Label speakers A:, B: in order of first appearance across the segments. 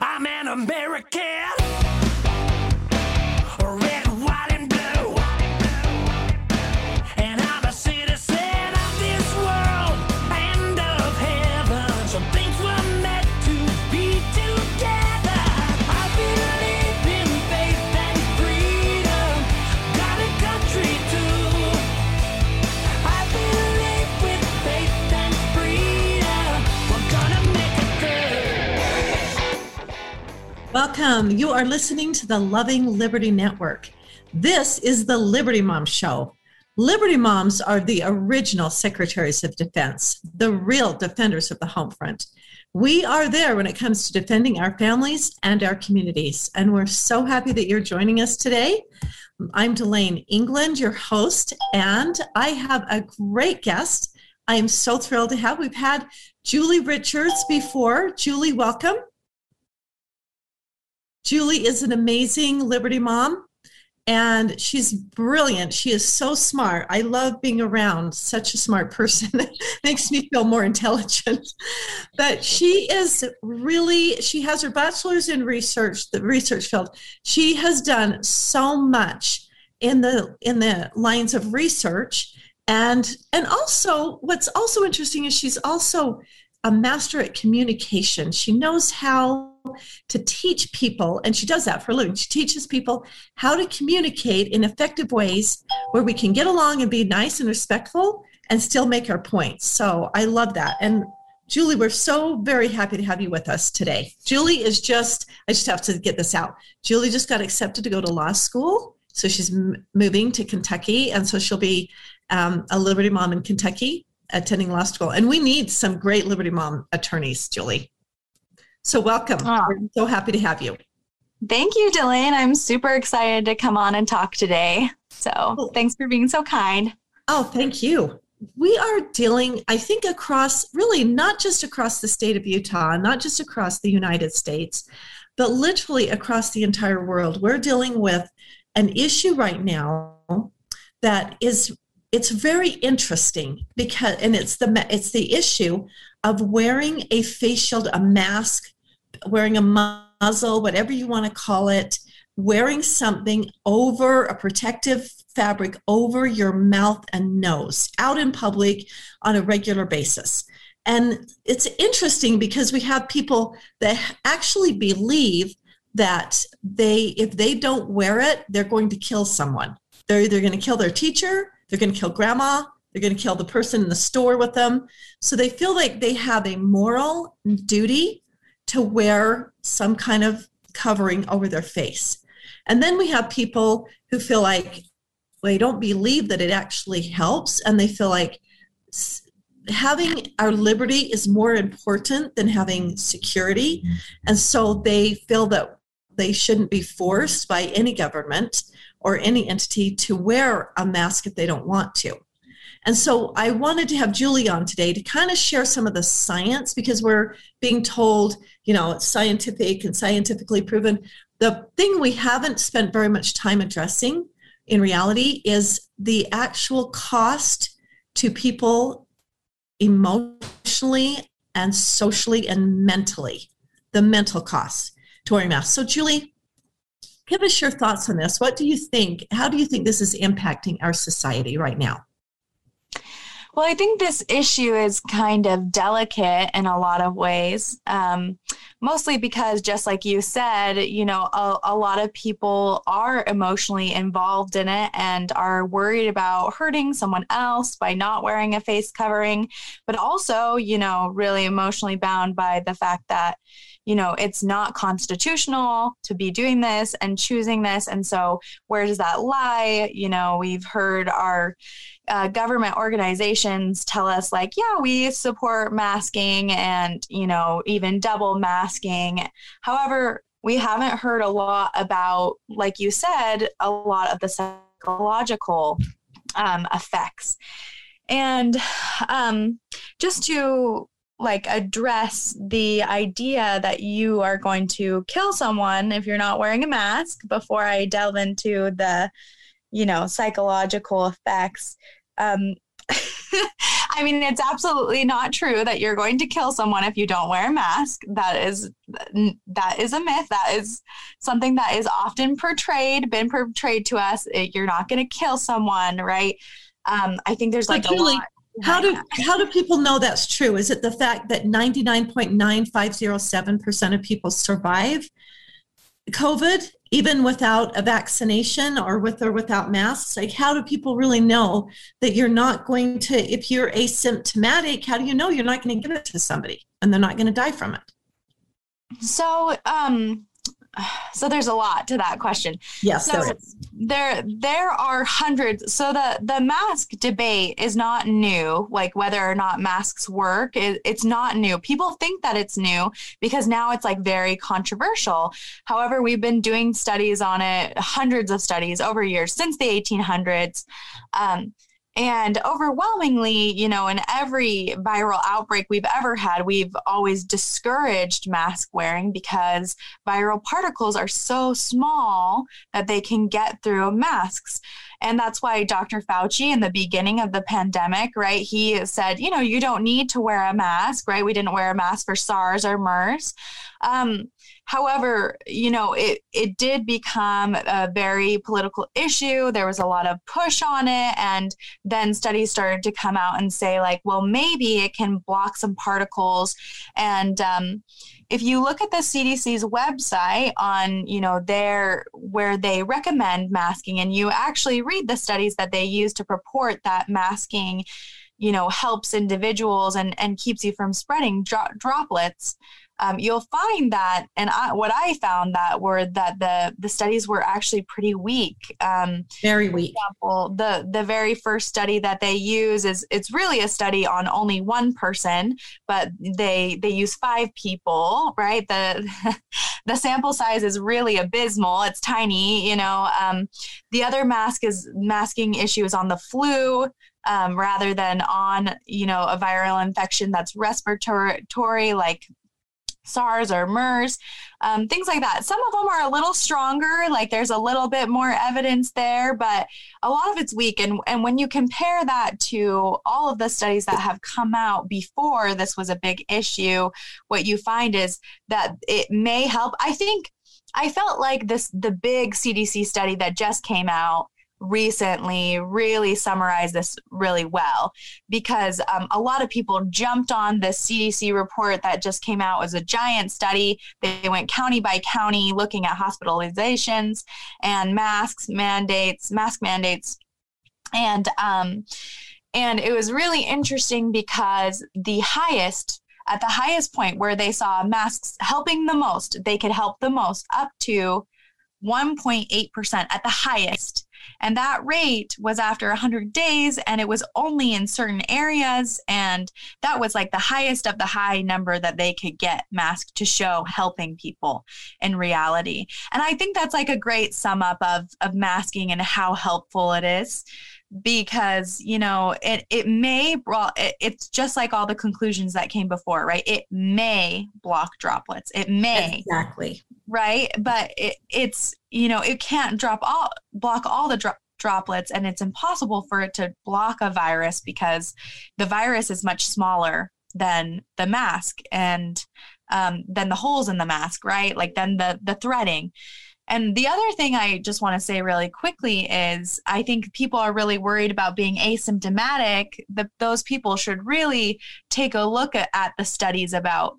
A: I'm an American.
B: Welcome. You are listening to the Loving Liberty Network. This is the Liberty Mom Show. Liberty Moms are the original secretaries of defense, the real defenders of the home front. We are there when it comes to defending our families and our communities. And we're so happy that you're joining us today. I'm Delane England, your host, and I have a great guest. I am so thrilled to have. We've had Julie Richards before. Julie, welcome. Julie is an amazing Liberty mom and she's brilliant. She is so smart. I love being around such a smart person. Makes me feel more intelligent. But she is really, she has her bachelor's in research, the research field. She has done so much in the in the lines of research. And and also what's also interesting is she's also a master at communication. She knows how to teach people, and she does that for a living. She teaches people how to communicate in effective ways where we can get along and be nice and respectful and still make our points. So I love that. And Julie, we're so very happy to have you with us today. Julie is just, I just have to get this out. Julie just got accepted to go to law school. So she's m- moving to Kentucky. And so she'll be um, a Liberty Mom in Kentucky attending law school. And we need some great Liberty Mom attorneys, Julie. So welcome.
C: Oh.
B: We're so happy to have you.
C: Thank you, Delane. I'm super excited to come on and talk today. So
B: Cool.
C: thanks for being so kind.
B: Oh, thank you. We are dealing, I think, across really not just across the state of Utah, not just across the United States, but literally across the entire world. We're dealing with an issue right now that is it's very interesting because and it's the it's the issue of wearing a face shield, a mask, wearing a muzzle, whatever you want to call it, wearing something over a protective fabric over your mouth and nose out in public on a regular basis. And it's interesting because we have people that actually believe that they if they don't wear it, they're going to kill someone. They're either going to kill their teacher, they're going to kill grandma, they're going to kill the person in the store with them. So they feel like they have a moral duty to wear some kind of covering over their face. And then we have people who feel like they don't believe that it actually helps and they feel like having our liberty is more important than having security. Mm-hmm. And so they feel that they shouldn't be forced by any government or any entity to wear a mask if they don't want to. And so I wanted to have Julie on today to kind of share some of the science because we're being told, you know, it's scientific and scientifically proven. The thing we haven't spent very much time addressing in reality is the actual cost to people emotionally and socially and mentally, the mental cost to wearing masks. So, Julie, give us your thoughts on this. What do you think? How do you think this is impacting our society right now?
C: Well, I think this issue is kind of delicate in a lot of ways, um, mostly because, just like you said, you know, a, a lot of people are emotionally involved in it and are worried about hurting someone else by not wearing a face covering, but also, you know, really emotionally bound by the fact that, you know, it's not constitutional to be doing this and choosing this. And so, where does that lie? You know, we've heard our uh, government organizations tell us like yeah we support masking and you know even double masking. However we haven't heard a lot about like you said a lot of the psychological um, effects. And um, just to like address the idea that you are going to kill someone if you're not wearing a mask before i delve into the you know psychological effects um, I mean, it's absolutely not true that you're going to kill someone if you don't wear a mask. That is that is a myth. That is something that is often portrayed, been portrayed to us. You're not going to kill someone, right? Um, I think there's like a lot.
B: How do
C: behind
B: how do people know that's true? Is it the fact that 99.9507% of people survive COVID even without a vaccination or with or without masks? Like how do people really know that you're not going to if you're asymptomatic, how do you know you're not going to give it to somebody and they're not going to die from it?
C: So, um, so there's a lot to that question.
B: Yes,
C: So
B: there is.
C: there there are hundreds. So the the mask debate is not new like whether or not masks work. It, it's not new. People think that it's new because now it's like very controversial. However we've been doing studies on it hundreds of studies over years since the 1800s um, and overwhelmingly, you know, in every viral outbreak we've ever had, we've always discouraged mask wearing because viral particles are so small that they can get through masks. And that's why Dr. Fauci, in the beginning of the pandemic, right, he said, you know, you don't need to wear a mask, right? We didn't wear a mask for SARS or MERS. Um, however, you know, it, it did become a very political issue. There was a lot of push on it. And then studies started to come out and say, like, well, maybe it can block some particles. And, um, if you look at the CDC's website on, you know, their where they recommend masking and you actually read the studies that they use to purport that masking, you know, helps individuals and and keeps you from spreading dro- droplets, um, you'll find that, and I, what I found that were that the the studies were actually pretty weak. Um,
B: Very weak.
C: example, the the very first study that they use is it's really a study on only one person, but they they use five people, right? The the sample size is really abysmal. It's tiny, you know. Um, the other mask is masking issue is on the flu. Um, rather than on you know a viral infection that's respiratory like SARS or MERS, um, things like that. Some of them are a little stronger, like there's a little bit more evidence there, but a lot of it's weak. And, and when you compare that to all of the studies that have come out before this was a big issue, what you find is that it may help. I think I felt like this the big CDC study that just came out recently really summarized this really well because um, a lot of people jumped on the CDC report that just came out was a giant study. They went county by county looking at hospitalizations and masks mandates, mask mandates, and um, and it was really interesting because the highest at the highest point where they saw masks helping the most, they could help the most up to 1.8% at the highest. And that rate was after 100 days, and it was only in certain areas. And that was like the highest of the high number that they could get masked to show helping people in reality. And I think that's like a great sum up of, of masking and how helpful it is because you know it it may well it, it's just like all the conclusions that came before right? It may block droplets. It may.
B: Exactly.
C: right? But it, it's you know it can't drop all block all the dro- droplets and it's impossible for it to block a virus because the virus is much smaller than the mask and um, than the holes in the mask right? Like then the the threading and the other thing I just want to say really quickly is I think people are really worried about being asymptomatic. That those people should really take a look at, at the studies about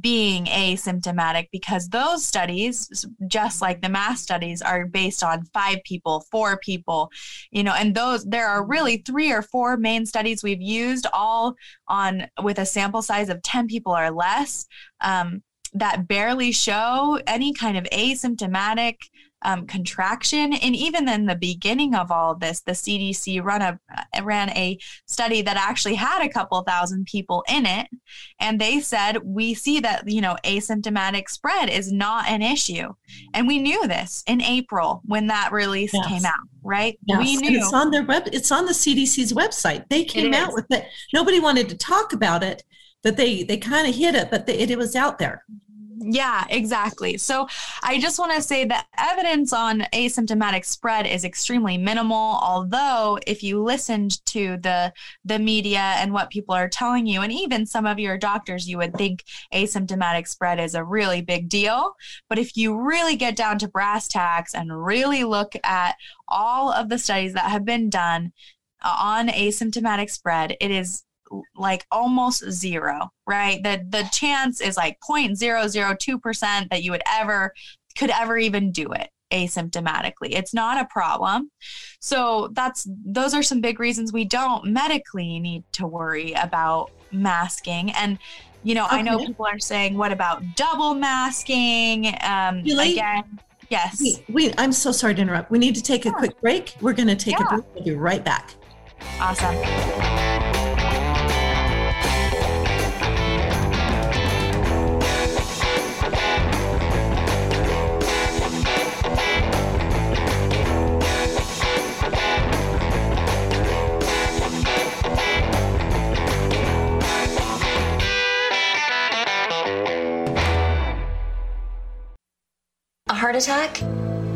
C: being asymptomatic because those studies, just like the mass studies, are based on five people, four people, you know, and those there are really three or four main studies we've used all on with a sample size of 10 people or less. Um, that barely show any kind of asymptomatic um, contraction. And even in the beginning of all of this, the CDC run a, ran a study that actually had a couple thousand people in it. And they said, we see that, you know, asymptomatic spread is not an issue. And we knew this in April when that release
B: Yes.
C: came out, right?
B: Yes,
C: We
B: and it's on their web. It's on the CDC's website. They came out
C: is.
B: with it. Nobody wanted to talk about it, but they they kind of hid it. But they, it, it was out there.
C: Yeah, exactly. So I just want to say that evidence on asymptomatic spread is extremely minimal. Although, if you listened to the the media and what people are telling you, and even some of your doctors, you would think asymptomatic spread is a really big deal. But if you really get down to brass tacks and really look at all of the studies that have been done uh, on asymptomatic spread, it is like almost zero, right? The the chance is like 0.002% that you would ever could ever even do it asymptomatically. It's not a problem. So that's those are some big reasons we don't medically need to worry about masking and you know, okay. I know people are saying, what about double masking? Um, really? Again, yes.
B: We, we, I'm so sorry to interrupt. We need to take a quick break. We're going to take yeah. a break. We'll be right back.
C: Awesome.
D: Attack?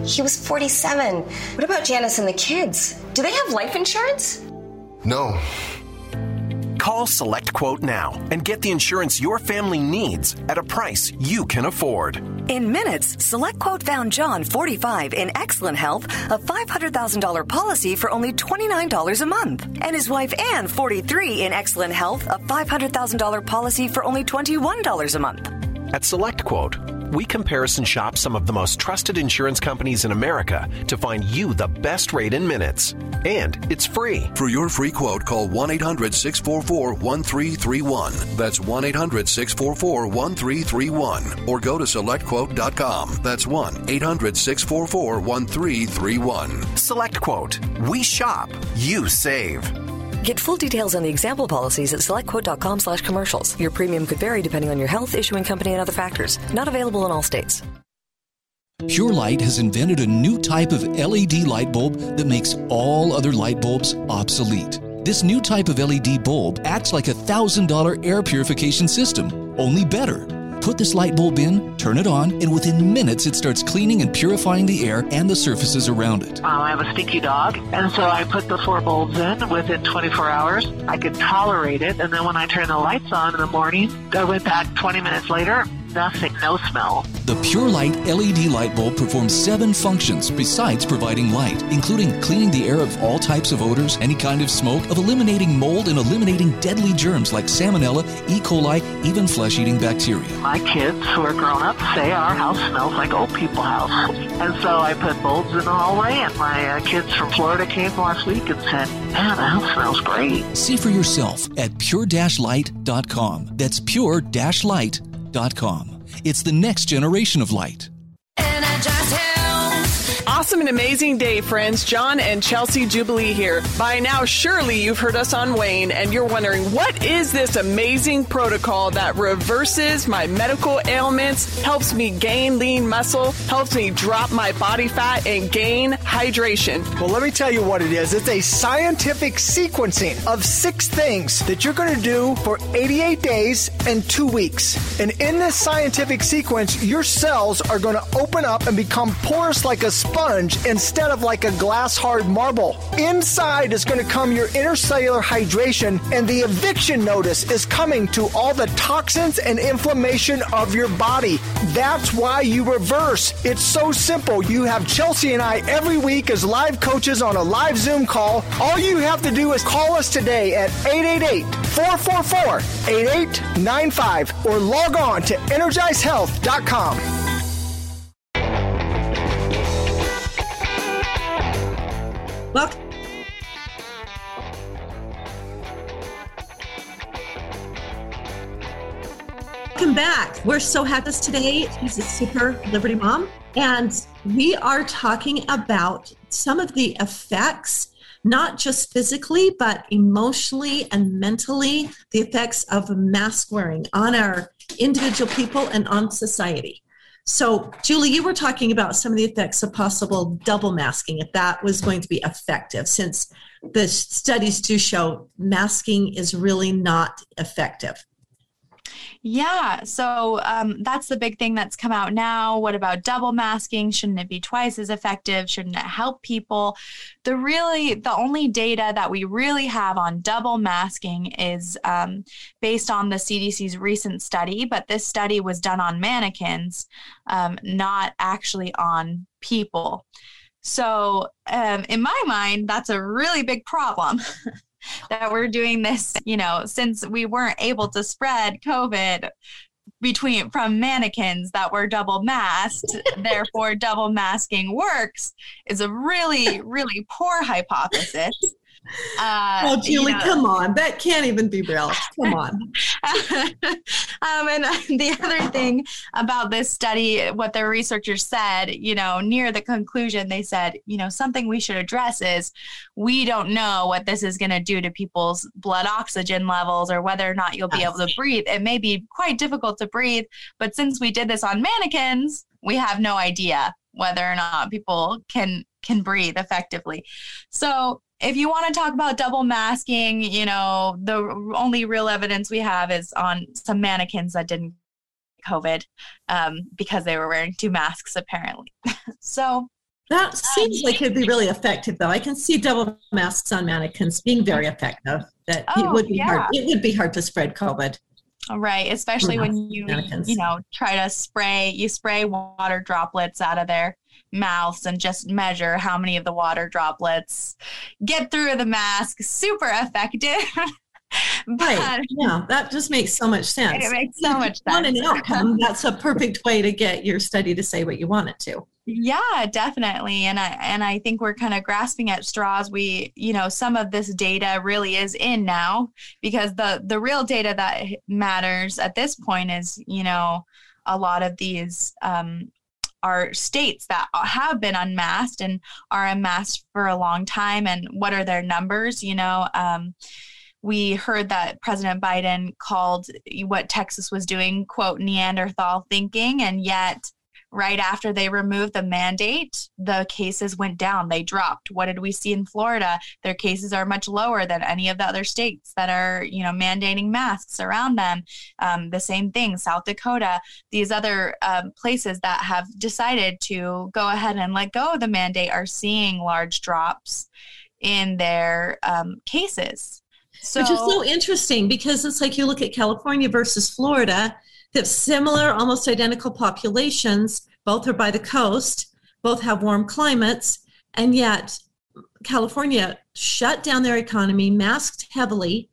D: He was 47. What about Janice and the kids? Do they have life insurance?
E: No.
F: Call SelectQuote now and get the insurance your family needs at a price you can afford.
G: In minutes, SelectQuote found John, 45, in excellent health, a $500,000 policy for only $29 a month. And his wife Anne, 43, in excellent health, a $500,000 policy for only $21 a month.
F: At SelectQuote, we comparison shop some of the most trusted insurance companies in America to find you the best rate in minutes. And it's free.
E: For your free quote, call 1 800 644 1331. That's 1 800 644 1331. Or go to selectquote.com. That's 1 800 644 1331.
F: SelectQuote. We shop, you save.
G: Get full details on the example policies at selectquote.com slash commercials. Your premium could vary depending on your health, issuing company, and other factors. Not available in all states.
H: Pure Light has invented a new type of LED light bulb that makes all other light bulbs obsolete. This new type of LED bulb acts like a $1,000 air purification system, only better. Put this light bulb in, turn it on, and within minutes it starts cleaning and purifying the air and the surfaces around it.
I: Um, I have a stinky dog, and so I put the four bulbs in within 24 hours. I could tolerate it, and then when I turned the lights on in the morning, I went back 20 minutes later, nothing, no smell.
H: The Pure Light LED light bulb performs seven functions besides providing light, including cleaning the air of all types of odors, any kind of smoke, of eliminating mold, and eliminating deadly germs like salmonella, E. coli, even flesh eating bacteria.
I: My kids who are grown up say our house smells like old people house. And so I put bulbs in the hallway, and my uh, kids from Florida came last week and said, Man, the house smells great.
H: See for yourself at pure-light.com. That's pure-light.com it's the next generation of light.
J: Awesome and amazing day, friends. John and Chelsea Jubilee here. By now, surely you've heard us on Wayne and you're wondering what is this amazing protocol that reverses my medical ailments, helps me gain lean muscle, helps me drop my body fat, and gain hydration?
K: Well, let me tell you what it is. It's a scientific sequencing of six things that you're going to do for 88 days and two weeks. And in this scientific sequence, your cells are going to open up and become porous like a sponge sponge instead of like a glass hard marble. Inside is going to come your intercellular hydration, and the eviction notice is coming to all the toxins and inflammation of your body. That's why you reverse. It's so simple. You have Chelsea and I every week as live coaches on a live Zoom call. All you have to do is call us today at 888 444 8895 or log on to energizehealth.com.
B: Welcome. Welcome back. We're so happy today. She's a super Liberty mom, and we are talking about some of the effects, not just physically, but emotionally and mentally, the effects of mask wearing on our individual people and on society. So, Julie, you were talking about some of the effects of possible double masking, if that was going to be effective, since the studies do show masking is really not effective.
C: Yeah, so um, that's the big thing that's come out now. What about double masking? Shouldn't it be twice as effective? Shouldn't it help people? The really, the only data that we really have on double masking is um, based on the CDC's recent study, but this study was done on mannequins, um, not actually on people. So, um, in my mind, that's a really big problem. that we're doing this, you know, since we weren't able to spread COVID between from mannequins that were double masked, therefore double masking works is a really, really poor hypothesis.
B: Uh, oh, Julie, you know. come on. That can't even be real. Come on.
C: um, and the other thing about this study, what the researchers said, you know, near the conclusion, they said, you know, something we should address is we don't know what this is going to do to people's blood oxygen levels or whether or not you'll be able to breathe. It may be quite difficult to breathe, but since we did this on mannequins, we have no idea whether or not people can can breathe effectively. So if you want to talk about double masking, you know, the only real evidence we have is on some mannequins that didn't COVID um, because they were wearing two masks, apparently. so
B: that seems like it'd be really effective, though. I can see double masks on mannequins being very effective. That oh, it would be yeah. hard. It would be hard to spread COVID.
C: Right, especially when you mannequins. you know try to spray you spray water droplets out of their mouths and just measure how many of the water droplets get through the mask. Super effective.
B: but, right. Yeah, that just makes so much sense.
C: It makes so much sense.
B: Want an outcome? That's a perfect way to get your study to say what you want it to.
C: Yeah, definitely. And I and I think we're kind of grasping at straws. We, you know, some of this data really is in now because the the real data that matters at this point is, you know, a lot of these um, are states that have been unmasked and are unmasked for a long time and what are their numbers? You know um, we heard that president biden called what texas was doing quote neanderthal thinking and yet right after they removed the mandate, the cases went down. They dropped. What did we see in Florida? Their cases are much lower than any of the other states that are, you know, mandating masks around them. Um, the same thing, South Dakota, these other um, places that have decided to go ahead and let go of the mandate are seeing large drops in their um, cases.
B: So, Which is so interesting because it's like you look at California versus Florida they have similar, almost identical populations. Both are by the coast, both have warm climates, and yet California shut down their economy, masked heavily,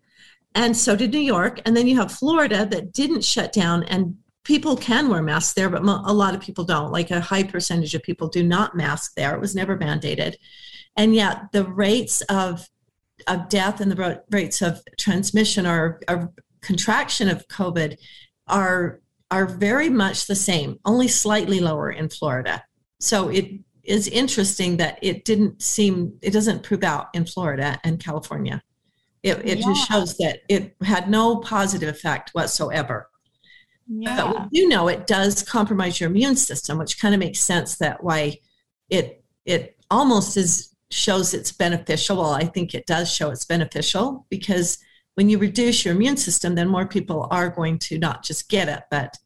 B: and so did New York. And then you have Florida that didn't shut down, and people can wear masks there, but a lot of people don't. Like a high percentage of people do not mask there. It was never mandated. And yet the rates of of death and the rates of transmission or, or contraction of COVID are are very much the same, only slightly lower in Florida. So it is interesting that it didn't seem it doesn't prove out in Florida and California. It, it yeah. just shows that it had no positive effect whatsoever. Yeah. But we do know it does compromise your immune system, which kind of makes sense that why it it almost is shows it's beneficial. Well, I think it does show it's beneficial because when you reduce your immune system, then more people are going to not just get it, but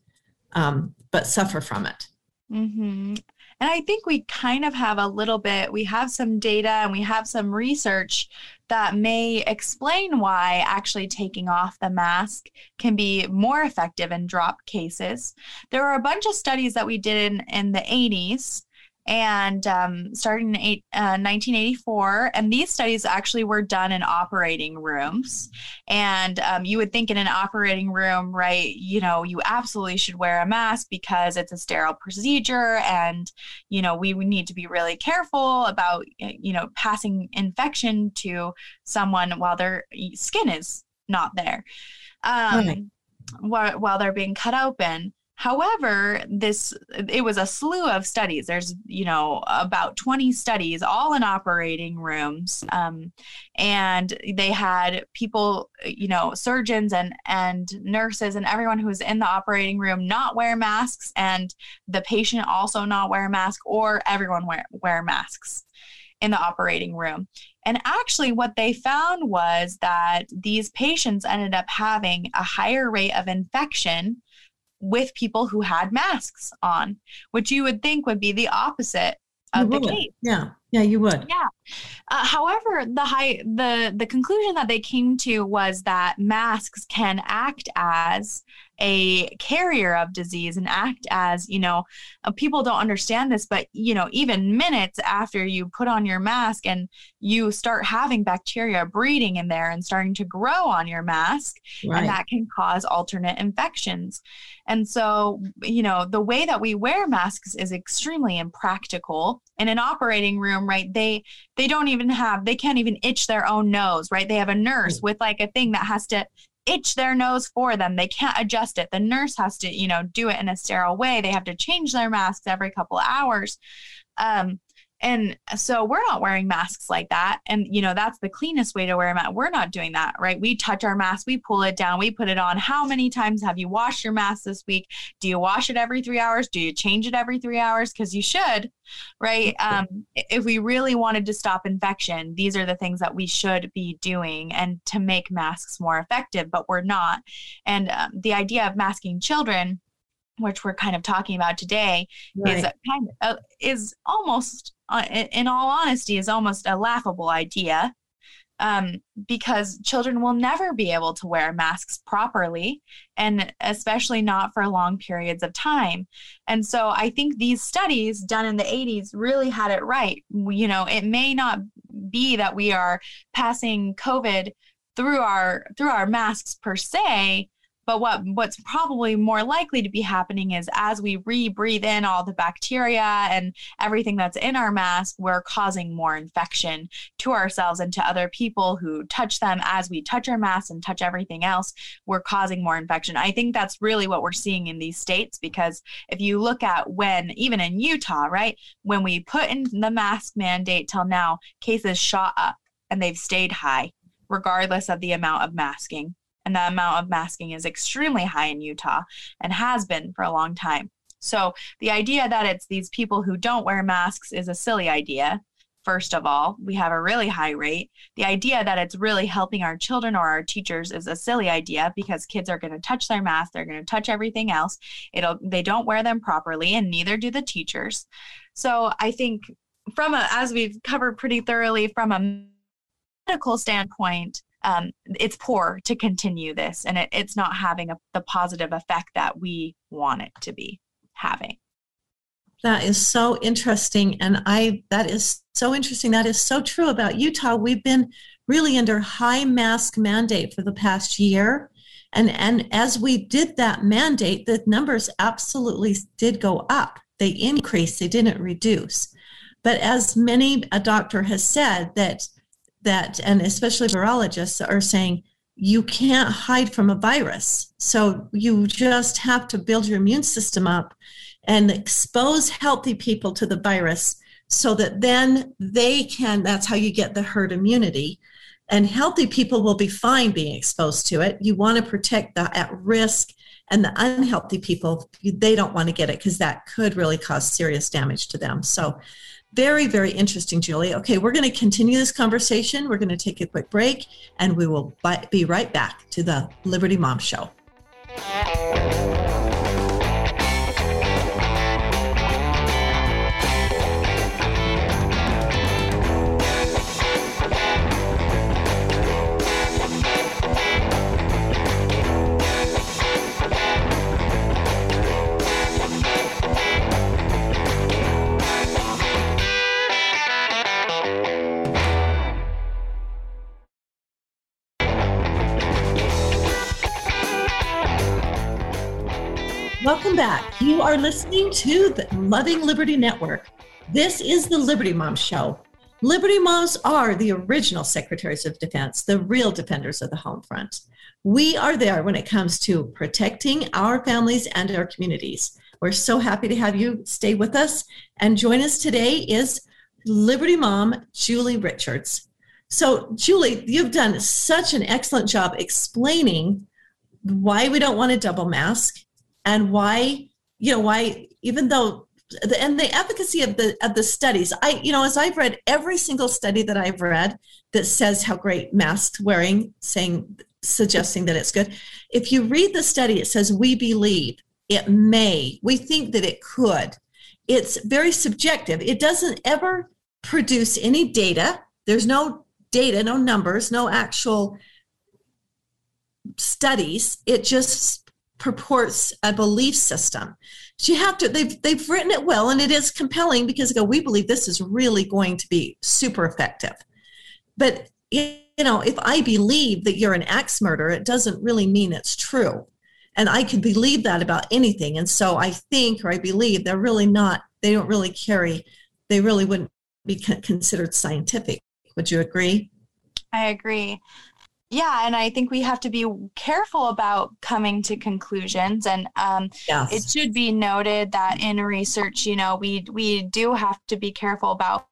B: um, but suffer from it.
C: Mm-hmm. And I think we kind of have a little bit, we have some data and we have some research that may explain why actually taking off the mask can be more effective in drop cases. There were a bunch of studies that we did in, in the 80s and um, starting in eight, uh, 1984. And these studies actually were done in operating rooms. And um, you would think in an operating room, right, you know, you absolutely should wear a mask because it's a sterile procedure. And, you know, we, we need to be really careful about, you know, passing infection to someone while their skin is not there. Um, right. while, while they're being cut open. However, this it was a slew of studies. There's you know about 20 studies, all in operating rooms, um, and they had people, you know, surgeons and and nurses and everyone who was in the operating room not wear masks, and the patient also not wear a mask, or everyone wear wear masks. in the operating room. And actually, what they found was that these patients ended up having a higher rate of infection with people who had masks on, which you would think would be the opposite of the case.
B: Yeah, yeah, you would.
C: Yeah. Uh, however, the high the the conclusion that they came to was that masks can act as a carrier of disease and act as you know uh, people don't understand this but you know even minutes after you put on your mask and you start having bacteria breeding in there and starting to grow on your mask
B: Right.
C: and that can cause alternate infections. And so you know the way that we wear masks is extremely impractical. In an operating room right they they don't even have they can't even itch their own nose right? They have a nurse with like a thing that has to itch their nose for them. They can't adjust it. The nurse has to you know do it in a sterile way. They have to change their masks every couple hours. Um and so we're not wearing masks like that. And, you know, that's the cleanest way to wear a mask. We're not doing that, right? We touch our mask, we pull it down, we put it on. How many times have you washed your mask this week? Do you wash it every three hours? Do you change it every three hours? Because you should, right? Um, if we really wanted to stop infection, these are the things that we should be doing and to make masks more effective, but we're not. And um, the idea of masking children, which we're kind of talking about today, is
B: Right.
C: a kind of, uh, is almost, uh, in all honesty, is almost a laughable idea. Um, because children will never be able to wear masks properly, and especially not for long periods of time. And so I think these studies done in the 80s really had it right. You know, it may not be that we are passing COVID through our through our masks per se, but what what's probably more likely to be happening is as we re-breathe in all the bacteria and everything that's in our mask, we're causing more infection to ourselves and to other people who touch them as we touch our masks and touch everything else, we're causing more infection. I think that's really what we're seeing in these states because if you look at when even in Utah, right, when we put in the mask mandate till now, cases shot up and they've stayed high regardless of the amount of masking and the amount of masking is extremely high in Utah and has been for a long time. So the idea that it's these people who don't wear masks is a silly idea. First of all, we have a really high rate. The idea that it's really helping our children or our teachers is a silly idea because kids are going to touch their mask, they're going to touch everything else. It'll they don't wear them properly and neither do the teachers. So I think from a as we've covered pretty thoroughly from a medical standpoint, um, it's poor to continue this and it, it's not having a, the positive effect that we want it to be having.
B: That is so interesting. And I, that is so interesting. That is so true about Utah. We've been really under high mask mandate for the past year. And, and as we did that mandate, the numbers absolutely did go up. They increased, they didn't reduce. But as many a doctor has said that that and especially virologists are saying you can't hide from a virus. So you just have to build your immune system up and expose healthy people to the virus so that then they can that's how you get the herd immunity. And healthy people will be fine being exposed to it. You want to protect the at risk and the unhealthy people they don't want to get it because that could really cause serious damage to them. So very very interesting julie okay we're going to continue this conversation. We're going to take a quick break and we will be right back to the liberty mom show You are listening to the Loving Liberty Network. This is the Liberty Mom Show. Liberty Moms are the original secretaries of defense, the real defenders of the home front. We are there when it comes to protecting our families and our communities. We're so happy to have you stay with us. And join us today is Liberty Mom Julie Richards. So, Julie, you've done such an excellent job explaining why we don't want a double mask and why, you know, why, even though the, and the efficacy of the of the studies. I, you know, as I've read every single study that I've read that says how great mask wearing, saying suggesting that it's good. If you read the study, it says we believe it may, we think that it could. It's very subjective. It doesn't ever produce any data. There's no data, no numbers, no actual studies. It just purports a belief system. You have to they've they've written it well and it is compelling because go, we believe this is really going to be super effective. But you know, if I believe that you're an axe murderer, it doesn't really mean it's true. And I could believe that about anything. And so I think or I believe they're really not, they don't really carry, they really wouldn't be considered scientific. Would you agree?
C: I agree. Yeah, and I think we have to be careful about coming to conclusions. And um,
B: Yes.
C: it should be noted that in research, you know, we we do have to be careful about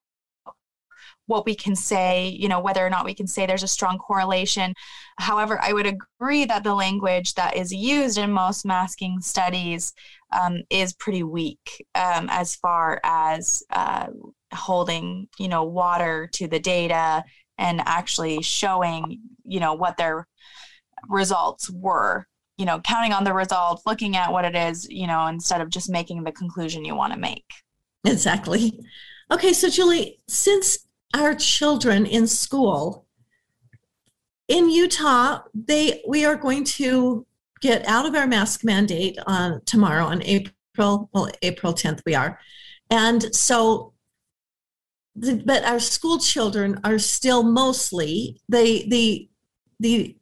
C: what we can say, you know, whether or not we can say there's a strong correlation. However, I would agree that the language that is used in most masking studies um, is pretty weak um, as far as uh, holding, you know, water to the data and actually showing, you know, what their results were. You know, counting on the results, looking at what it is, you know, instead of just making the conclusion you want to make.
B: Exactly. Okay, so Julie, since our children in school in Utah, they we are going to get out of our mask mandate on tomorrow on April well April 10th we are. And so but our school children are still mostly the the the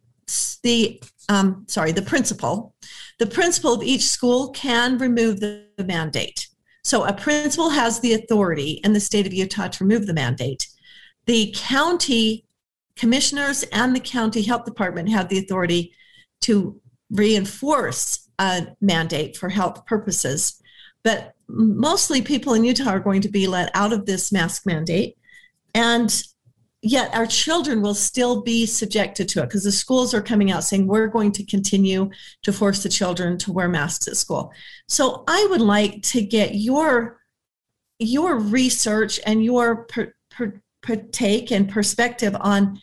B: the um, sorry the principal the principal of each school can remove the, the mandate. So a principal has the authority in the state of utah to remove the mandate. The county commissioners and the county health department have the authority to reinforce a mandate for health purposes but mostly people in Utah are going to be let out of this mask mandate. And yet our children will still be subjected to it because the schools are coming out saying we're going to continue to force the children to wear masks at school. So I would like to get your your research and your per, per, take and perspective on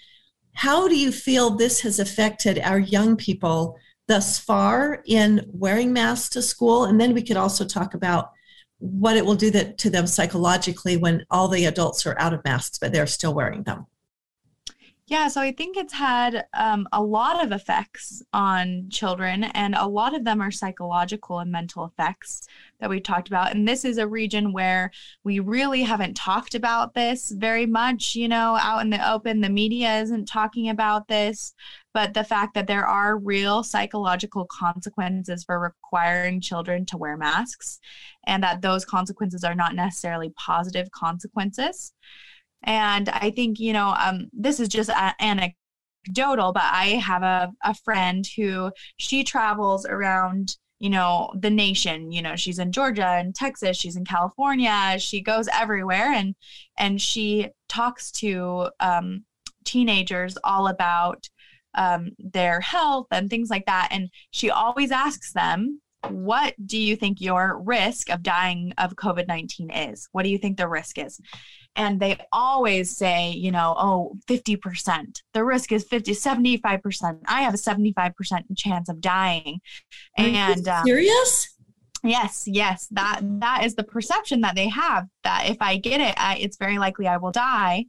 B: how do you feel this has affected our young people thus far in wearing masks to school and then we could also talk about what it will do that to them psychologically when all the adults are out of masks but they're still wearing them
C: Yeah, so I think it's had um, a lot of effects on children, and a lot of them are psychological and mental effects that we talked about. And this is a region where we really haven't talked about this very much, you know, out in the open. The media isn't talking about this, but the fact that there are real psychological consequences for requiring children to wear masks, and that those consequences are not necessarily positive consequences. And I think, you know, um, this is just a- anecdotal, but I have a, a friend who she travels around, you know, the nation. You know, she's in Georgia and Texas, she's in California, she goes everywhere and and she talks to um, teenagers all about um, their health and things like that. And she always asks them, what do you think your risk of dying of COVID 19 is? What do you think the risk is? And they always say, you know, oh, 50%. The risk is 50, 75%. I have a 75% chance of dying.
B: Are you
C: And um,
B: serious
C: Yes, yes, that that is the perception that they have that if I get it, I, it's very likely I will die.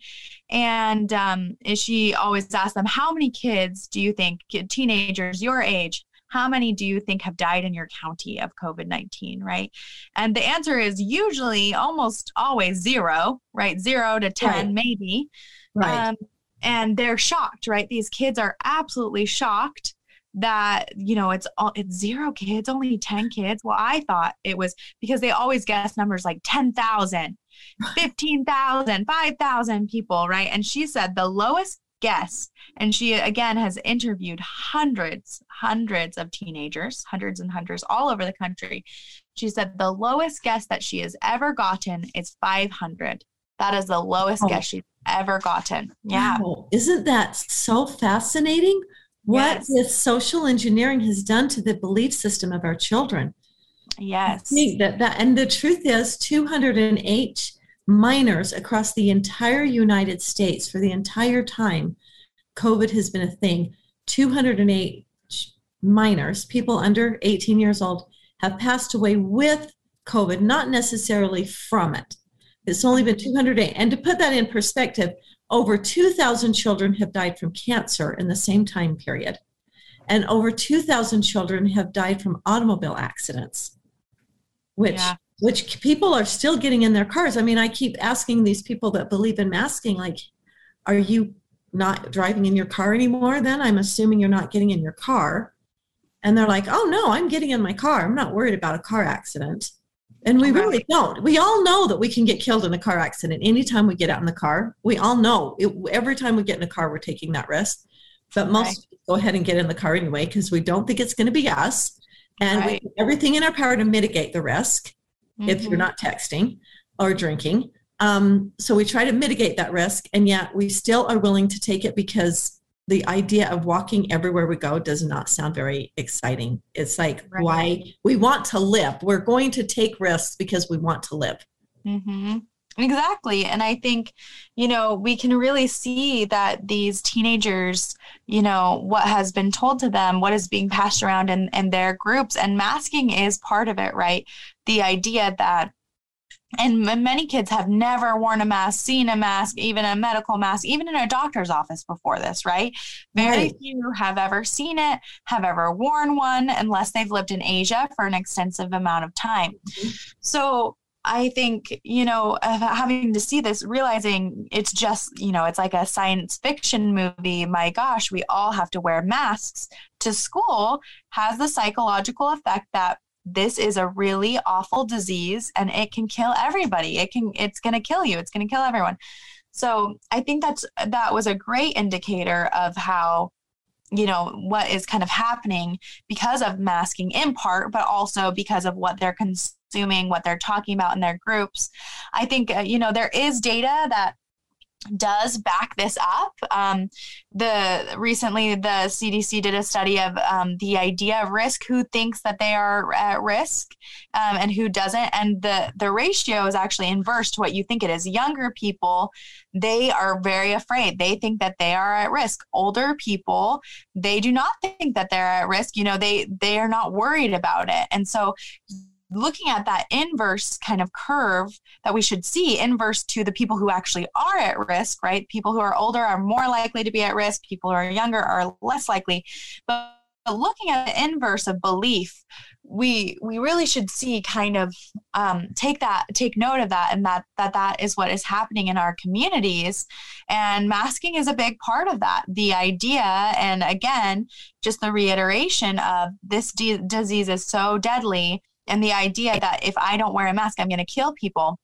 C: And um, she always asks them, "How many kids do you think, teenagers your age, how many do you think have died in your county of COVID nineteen?" Right, and the answer is usually almost always zero, right, zero to ten,
B: Right.
C: maybe.
B: right
C: Um, and they're shocked, right? These kids are absolutely shocked that you know it's all it's zero kids only 10 kids well i thought it was because they always guess numbers like 10,000 15,000 5,000 people right and she said the lowest guess and she again has interviewed hundreds hundreds of teenagers hundreds and hundreds all over the country she said the lowest guess that she has ever gotten is 500 that is the lowest
B: Oh.
C: guess she's ever gotten yeah
B: Wow. Isn't that so fascinating? What
C: Yes.
B: this social engineering has done to the belief system of our children.
C: Yes.
B: think that, that and the truth is 208 minors across the entire United States for the entire time COVID has been a thing. 208 minors, people under 18 years old, have passed away with COVID, not necessarily from it. It's only been 208. And to put that in perspective, over 2,000 children have died from cancer in the same time period. And over 2,000 children have died from automobile accidents, which
C: Yeah.
B: which people are still getting in their cars. I mean, I keep asking these people that believe in masking, like, are you not driving in your car anymore? Then I'm assuming you're not getting in your car. And they're like, oh no, I'm getting in my car. I'm not worried about a car accident. And we really don't. We all know that we can get killed in a car accident anytime we get out in the car. We all know it, every time we get in a car, we're taking that risk. But most go ahead and get in the car anyway because we don't think it's going to be us. And we do everything in our power to mitigate the risk if you're
C: Mhm.
B: not texting or drinking. Um, so we try to mitigate that risk, and yet we still are willing to take it because the idea of walking everywhere we go does not sound very exciting. It's like
C: Right.
B: why we want to live. We're going to take risks because we want to live.
C: hmm Exactly. And I think, you know, we can really see that these teenagers, you know, what has been told to them, what is being passed around in, in their groups, and masking is part of it, right? The idea that and many kids have never worn a mask, seen a mask, even a medical mask, even in a doctor's office before this, right? Very
B: Right.
C: few have ever seen it, have ever worn one, unless they've lived in Asia for an extensive amount of time. Mm-hmm. So I think, you know, having to see this, realizing it's just, you know, it's like a science fiction movie. My gosh, we all have to wear masks to school has the psychological effect that this is a really awful disease and it can kill everybody. It can, it's going to kill you. It's going to kill everyone. So I think that's, that was a great indicator of how, you know, what is kind of happening because of masking in part, but also because of what they're consuming, what they're talking about in their groups. I think, uh, you know, there is data that does back this up. Um, the recently the CDC did a study of um, the idea of risk, who thinks that they are at risk, um, and who doesn't, and the the ratio is actually inverse to what you think it is. Younger people, they are very afraid. They think that they are at risk. Older people, they do not think that they're at risk. You know, they they are not worried about it, and so looking at that inverse kind of curve that we should see inverse to the people who actually are at risk, right? People who are older are more likely to be at risk, people who are younger are less likely. But, looking at the inverse of belief, we we really should see kind of um, take that take note of that and that that that is what is happening in our communities and masking is a big part of that the idea and again just the reiteration of this d- disease is so deadly and the idea that if I don't wear a mask, I'm going to kill people.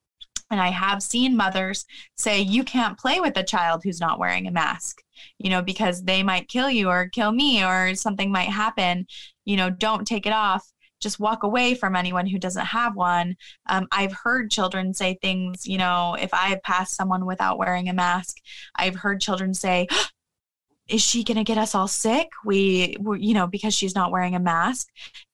C: And I have seen mothers say, you can't play with a child who's not wearing a mask, you know, because they might kill you or kill me or something might happen. You know, don't take it off. Just walk away from anyone who doesn't have one. Um, I've heard children say things, you know, if I have passed someone without wearing a mask, I've heard children say, is she going to get us all sick? We, we you know because she's not wearing a mask.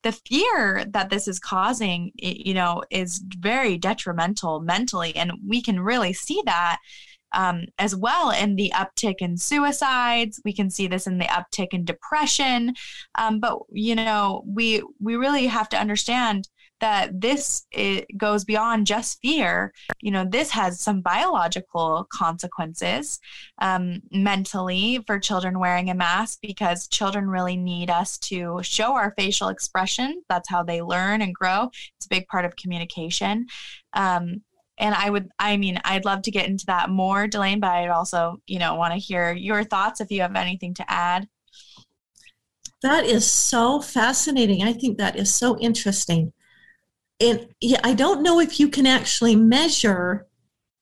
C: The fear that this is causing you know is very detrimental mentally and we can really see that um, as well in the uptick in suicides. We can see this in the uptick in depression. Um, but you know we we really have to understand that this it goes beyond just fear. You know this has some biological consequences um, mentally for children wearing a mask because children really need us to show our facial expression. That's how they learn and grow. It's a big part of communication. Um, and i would i mean i'd love to get into that more delane but i'd also you know want to hear your thoughts if you have anything to add.
B: That is so fascinating. I think that is so interesting. And yeah, I don't know if you can actually measure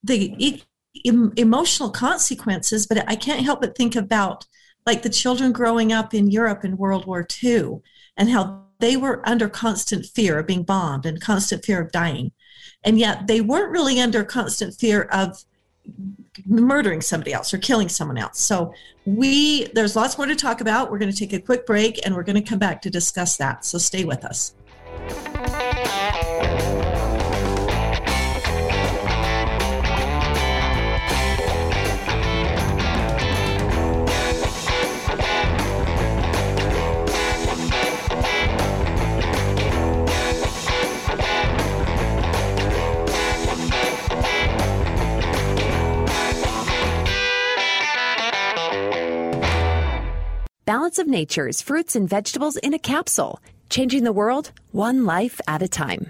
B: the e- emotional consequences, but I can't help but think about like the children growing up in Europe in World War II and how they were under constant fear of being bombed and constant fear of dying. And yet they weren't really under constant fear of murdering somebody else or killing someone else. So we there's lots more to talk about. We're going to take a quick break and we're going to come back to discuss that. So stay with us.
L: Balance of Nature's fruits and vegetables in a capsule, changing the world one life at a time.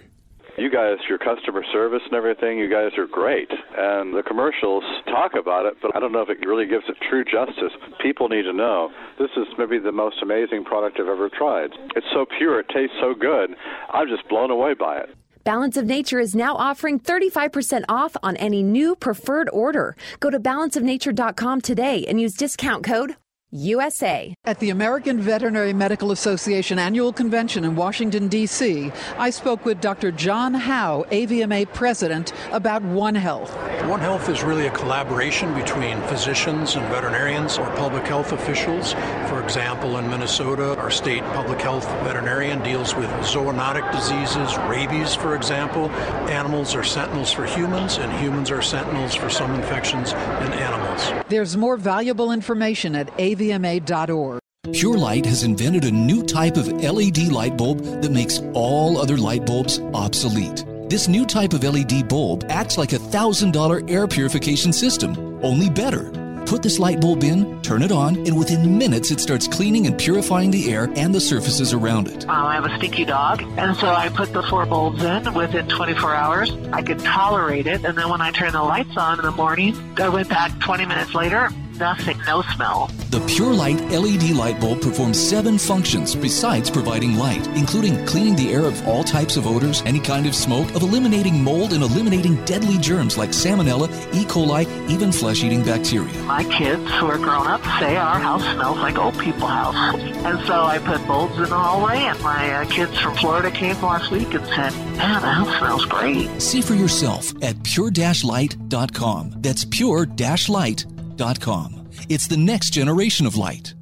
M: You guys, your customer service and everything, you guys are great. And the commercials talk about it, but I don't know if it really gives it true justice. People need to know. This is maybe the most amazing product I've ever tried. It's so pure, it tastes so good. I'm just blown away by it.
L: Balance of Nature is now offering 35% off on any new preferred order. Go to balanceofnature.com today and use discount code USA.
N: At the American Veterinary Medical Association annual convention in Washington, D.C., I spoke with Dr. John Howe, AVMA president, about One Health.
O: One Health is really a collaboration between physicians and veterinarians or public health officials. For example, in Minnesota, our state public health veterinarian deals with zoonotic diseases, rabies, for example. Animals are sentinels for humans, and humans are sentinels for some infections in animals.
N: There's more valuable information at avma.org.
H: Pure Light has invented a new type of LED light bulb that makes all other light bulbs obsolete. This new type of LED bulb acts like a $1,000 air purification system, only better. Put this light bulb in, turn it on, and within minutes it starts cleaning and purifying the air and the surfaces around it.
I: Um, I have a stinky dog, and so I put the four bulbs in within 24 hours. I could tolerate it, and then when I turned the lights on in the morning, I went back 20 minutes later, nothing, no smell.
H: The Pure Light LED light bulb performs seven functions besides providing light, including cleaning the air of all types of odors, any kind of smoke, of eliminating mold, and eliminating deadly germs like salmonella, E. coli, even flesh eating bacteria.
I: My kids who are grown up say our house smells like old people house. And so I put bulbs in the hallway, and my uh, kids from Florida came last week and said, man, the house smells great.
H: See for yourself at pure-light.com. That's pure-light.com. It's the next generation of light.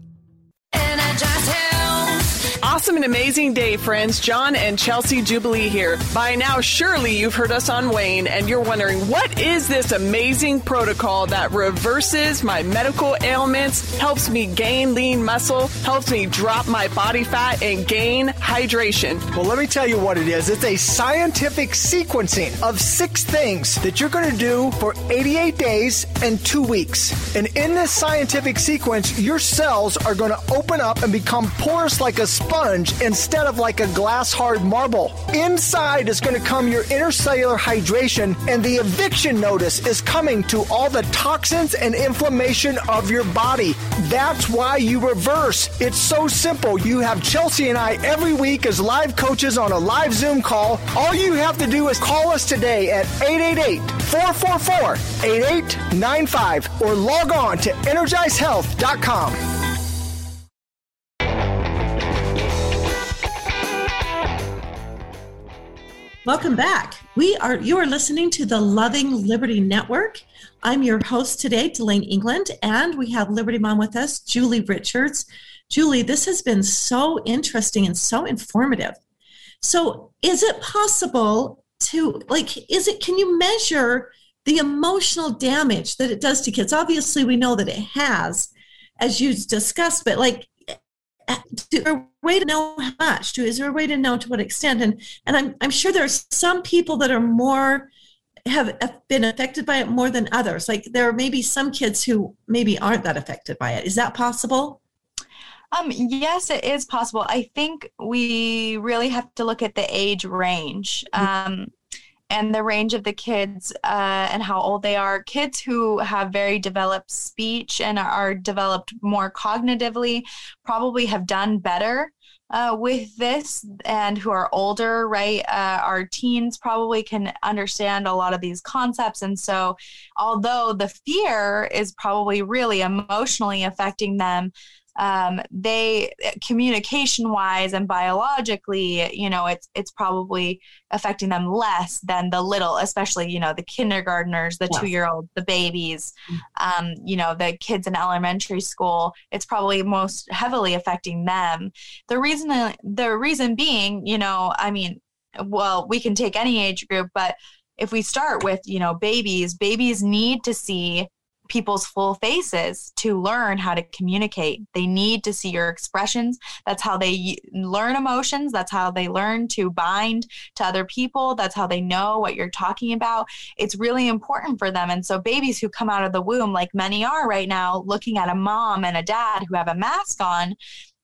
J: Awesome and amazing day, friends. John and Chelsea Jubilee here. By now, surely you've heard us on Wayne, and you're wondering what is this amazing protocol that reverses my medical ailments, helps me gain lean muscle, helps me drop my body fat, and gain hydration.
K: Well, let me tell you what it is. It's a scientific sequencing of six things that you're going to do for 88 days and two weeks. And in this scientific sequence, your cells are going to open up and become porous like a sponge instead of like a glass hard marble. Inside is going to come your intercellular hydration, and the eviction notice is coming to all the toxins and inflammation of your body. That's why you reverse. It's so simple. You have Chelsea and I every week as live coaches on a live Zoom call. All you have to do is call us today at 888 444 8895 or log on to energizehealth.com.
B: Welcome back. We are you are listening to the Loving Liberty Network. I'm your host today, Delane England, and we have Liberty Mom with us, Julie Richards. Julie, this has been so interesting and so informative. So, is it possible to like is it can you measure the emotional damage that it does to kids? Obviously, we know that it has as you discussed, but like is there a way to know how much? To Is there a way to know to what extent? And and I'm I'm sure there's some people that are more have been affected by it more than others. Like there may be some kids who maybe aren't that affected by it. Is that possible?
C: Um, yes, it is possible. I think we really have to look at the age range. Um, and the range of the kids uh, and how old they are. Kids who have very developed speech and are developed more cognitively probably have done better. Uh, with this and who are older, right? Uh, our teens probably can understand a lot of these concepts. And so, although the fear is probably really emotionally affecting them, um, they communication wise and biologically you know it's it's probably affecting them less than the little especially you know the kindergartners the yes. two year old the babies. Um, you know the kids in elementary school it's probably most heavily affecting them. The reason the reason being you know i mean well we can take any age group but if we start with you know babies babies need to see people's full faces to learn how to communicate. They need to see your expressions. That's how they learn emotions. That's how they learn to bind to other people. That's how they know what you're talking about. It's really important for them. And so, babies who come out of the womb, like many are right now, looking at a mom and a dad who have a mask on,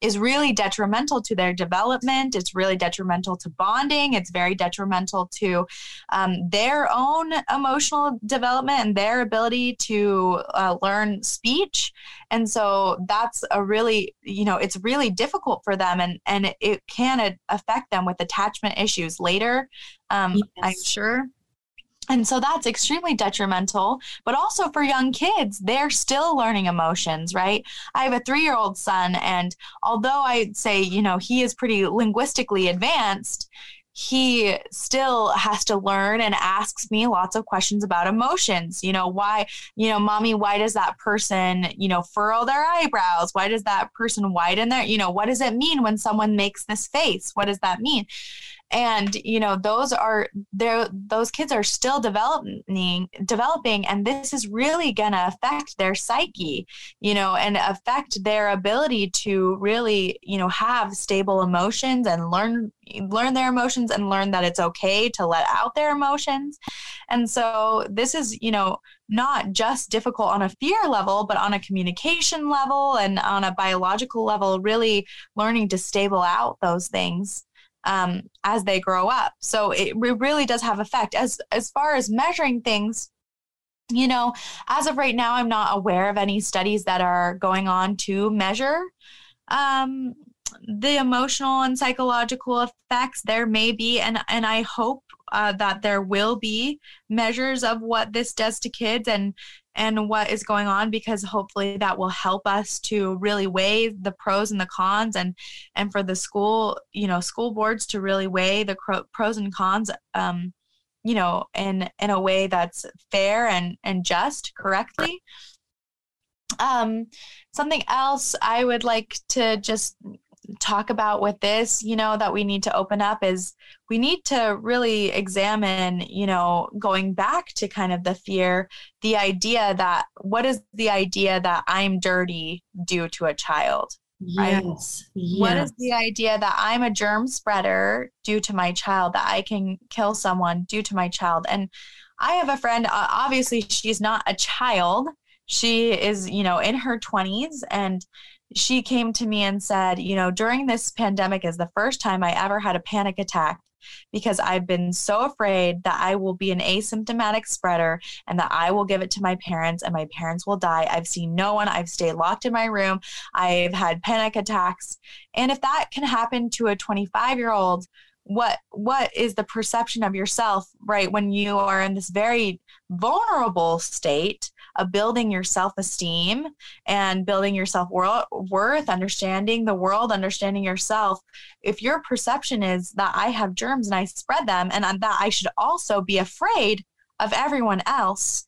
C: is really detrimental to their development. It's really detrimental to bonding. It's very detrimental to um, their own emotional development and their ability to uh, learn speech. And so that's a really, you know, it's really difficult for them and, and it, can affect them with attachment issues later, um, yes. I'm sure. And so that's extremely detrimental, but also for young kids, they're still learning emotions, right? I have a three year old son, and although I'd say, you know, he is pretty linguistically advanced, he still has to learn and asks me lots of questions about emotions. You know, why, you know, mommy, why does that person, you know, furrow their eyebrows? Why does that person widen their, you know, what does it mean when someone makes this face? What does that mean? And you know those are there those kids are still developing developing and this is really going to affect their psyche you know and affect their ability to really you know have stable emotions and learn learn their emotions and learn that it's okay to let out their emotions. And so this is you know not just difficult on a fear level, but on a communication level and on a biological level, really learning to stable out those things um, as they grow up. So it really does have effect. As as far as measuring things, you know, as of right now, I'm not aware of any studies that are going on to measure um, the emotional and psychological effects. There may be, and and I hope uh, that there will be measures of what this does to kids and and what is going on because hopefully that will help us to really weigh the pros and the cons and and for the school you know school boards to really weigh the pros and cons um you know in in a way that's fair and and just correctly um something else i would like to just talk about with this, you know, that we need to open up is we need to really examine, you know, going back to kind of the fear, the idea that what is the idea that I'm dirty due to a child? Right? Yes, yes. What is the idea that I'm a germ spreader due to my child, that I can kill someone due to my child? And I have a friend, uh, obviously, she's not a child. She is, you know, in her 20s and she came to me and said, you know, during this pandemic is the first time I ever had a panic attack because I've been so afraid that I will be an asymptomatic spreader and that I will give it to my parents and my parents will die. I've seen no one. I've stayed locked in my room. I've had panic attacks. And if that can happen to a 25 year old, what what is the perception of yourself right when you are in this very vulnerable state of building your self esteem and building your self worth, understanding the world, understanding yourself. If your perception is that I have germs and I spread them and that I should also be afraid of everyone else,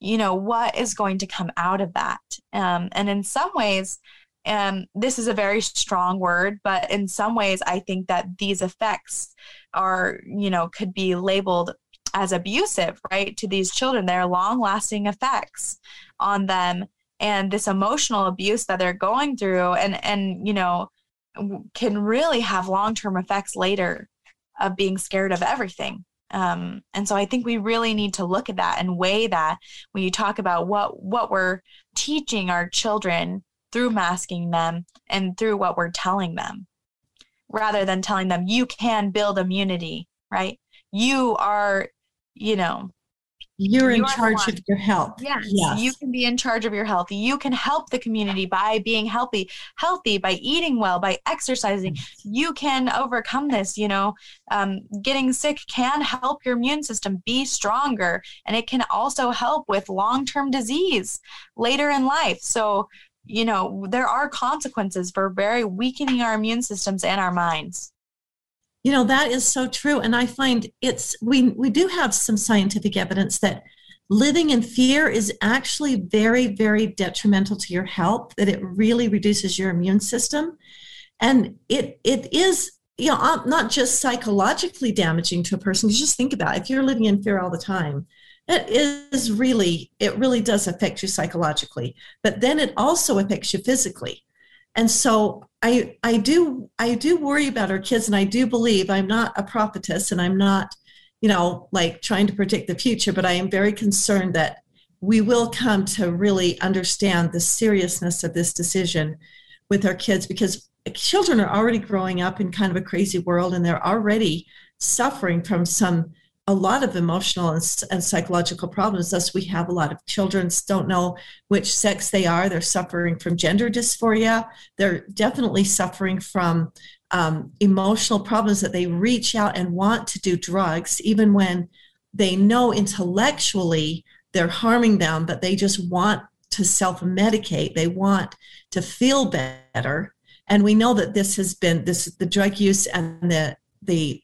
C: you know, what is going to come out of that? Um, and in some ways, um, this is a very strong word, but in some ways, I think that these effects are, you know, could be labeled as abusive, right, to these children. There are long lasting effects on them. And this emotional abuse that they're going through and and you know can really have long term effects later of being scared of everything. Um, and so i think we really need to look at that and weigh that. When you talk about what what we're teaching our children through masking them and through what we're telling them rather than telling them you can build immunity right you are you know
B: you're in charge of your health.
C: Yes, yes, you can be in charge of your health. You can help the community by being healthy, healthy by eating well, by exercising. You can overcome this. You know, um, getting sick can help your immune system be stronger, and it can also help with long-term disease later in life. So, you know, there are consequences for very weakening our immune systems and our minds.
B: You know, that is so true. And I find it's, we, we do have some scientific evidence that living in fear is actually very, very detrimental to your health, that it really reduces your immune system. And it, it is, you know, not just psychologically damaging to a person. Just think about it. if you're living in fear all the time, it is really it really does affect you psychologically but then it also affects you physically. And so i i do i do worry about our kids and i do believe i'm not a prophetess and i'm not you know like trying to predict the future but i am very concerned that we will come to really understand the seriousness of this decision with our kids because children are already growing up in kind of a crazy world and they're already suffering from some a lot of emotional and, and, psychological problems thus we have a lot of children don't know which sex they are. They're suffering from gender dysphoria. They're definitely suffering from um, emotional problems that they reach out and want to do drugs even when they know intellectually they're harming them but they just want to self-medicate. They want to feel better. And we know that this has been this the drug use and the the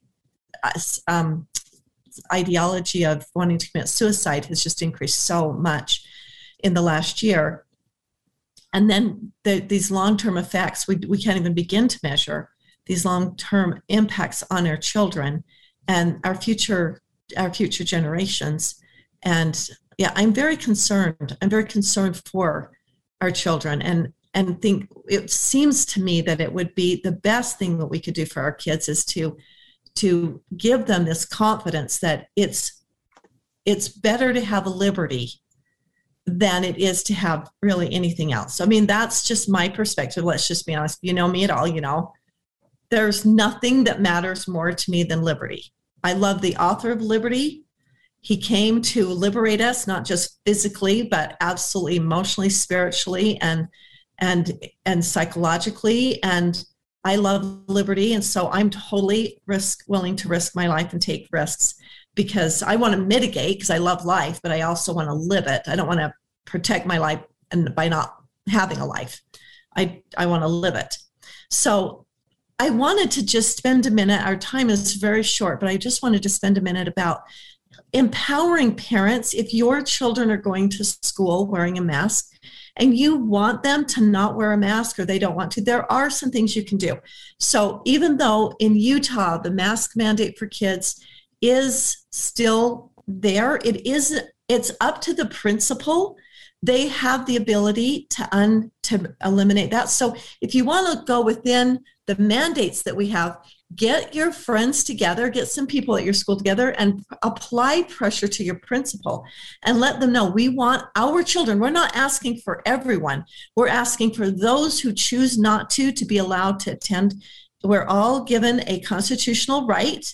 B: um, ideology of wanting to commit suicide has just increased so much in the last year. And then the, these long term effects, we, we can't even begin to measure these long term impacts on our children and our future our future generations and yeah i'm very concerned i'm very concerned for our children and and think it seems to me that it would be the best thing that we could do for our kids is to to give them this confidence that it's it's better to have a liberty than it is to have really anything else. I mean, that's just my perspective. Let's just be honest. You know me at all, you know. There's nothing that matters more to me than liberty. I love the author of Liberty. He came to liberate us, not just physically, but absolutely emotionally, spiritually, and and and psychologically. And I love liberty, and so I'm totally risk willing to risk my life and take risks because I want to mitigate because I love life, but I also want to live it. I don't want to protect my life and by not having a life. I I want to live it. So I wanted to just spend a minute. Our time is very short, but I just wanted to spend a minute about empowering parents. If your children are going to school wearing a mask, and you want them to not wear a mask or they don't want to, there are some things you can do. So even though in Utah, the mask mandate for kids is still there, it is it's up to the principal. They have the ability to un to eliminate that. So if you want to go within the mandates that we have get your friends together, get some people at your school together, and apply pressure to your principal and let them know we want our children. We're not asking for everyone, we're asking for those who choose not to to be allowed to attend. We're all given a constitutional right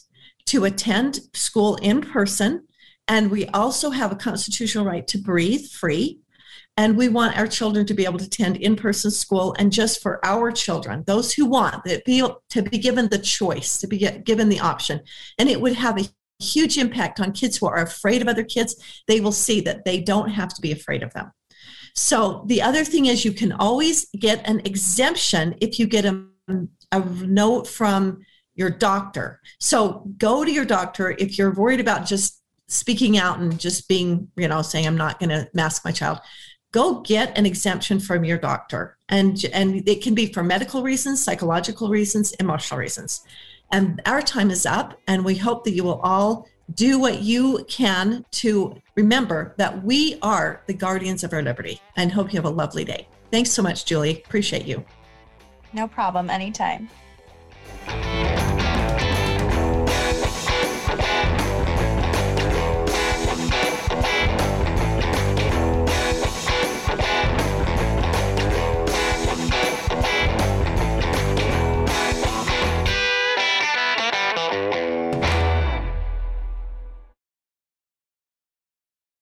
B: to attend school in person. And we also have a constitutional right to breathe free and we want our children to be able to attend in-person school and just for our children those who want that be to be given the choice to be given the option. And it would have a huge impact on kids who are afraid of other kids. They will see that they don't have to be afraid of them. So the other thing is you can always get an exemption if you get a, a note from your doctor. So go to your doctor if you're worried about just speaking out and just being you know saying i'm not going to mask my child go get an exemption from your doctor. And and it can be for medical reasons psychological reasons emotional reasons. And our time is up and we hope that you will all do what you can to remember that we are the guardians of our liberty and hope you have a lovely day. Thanks so much julie. Appreciate you.
C: No problem. Anytime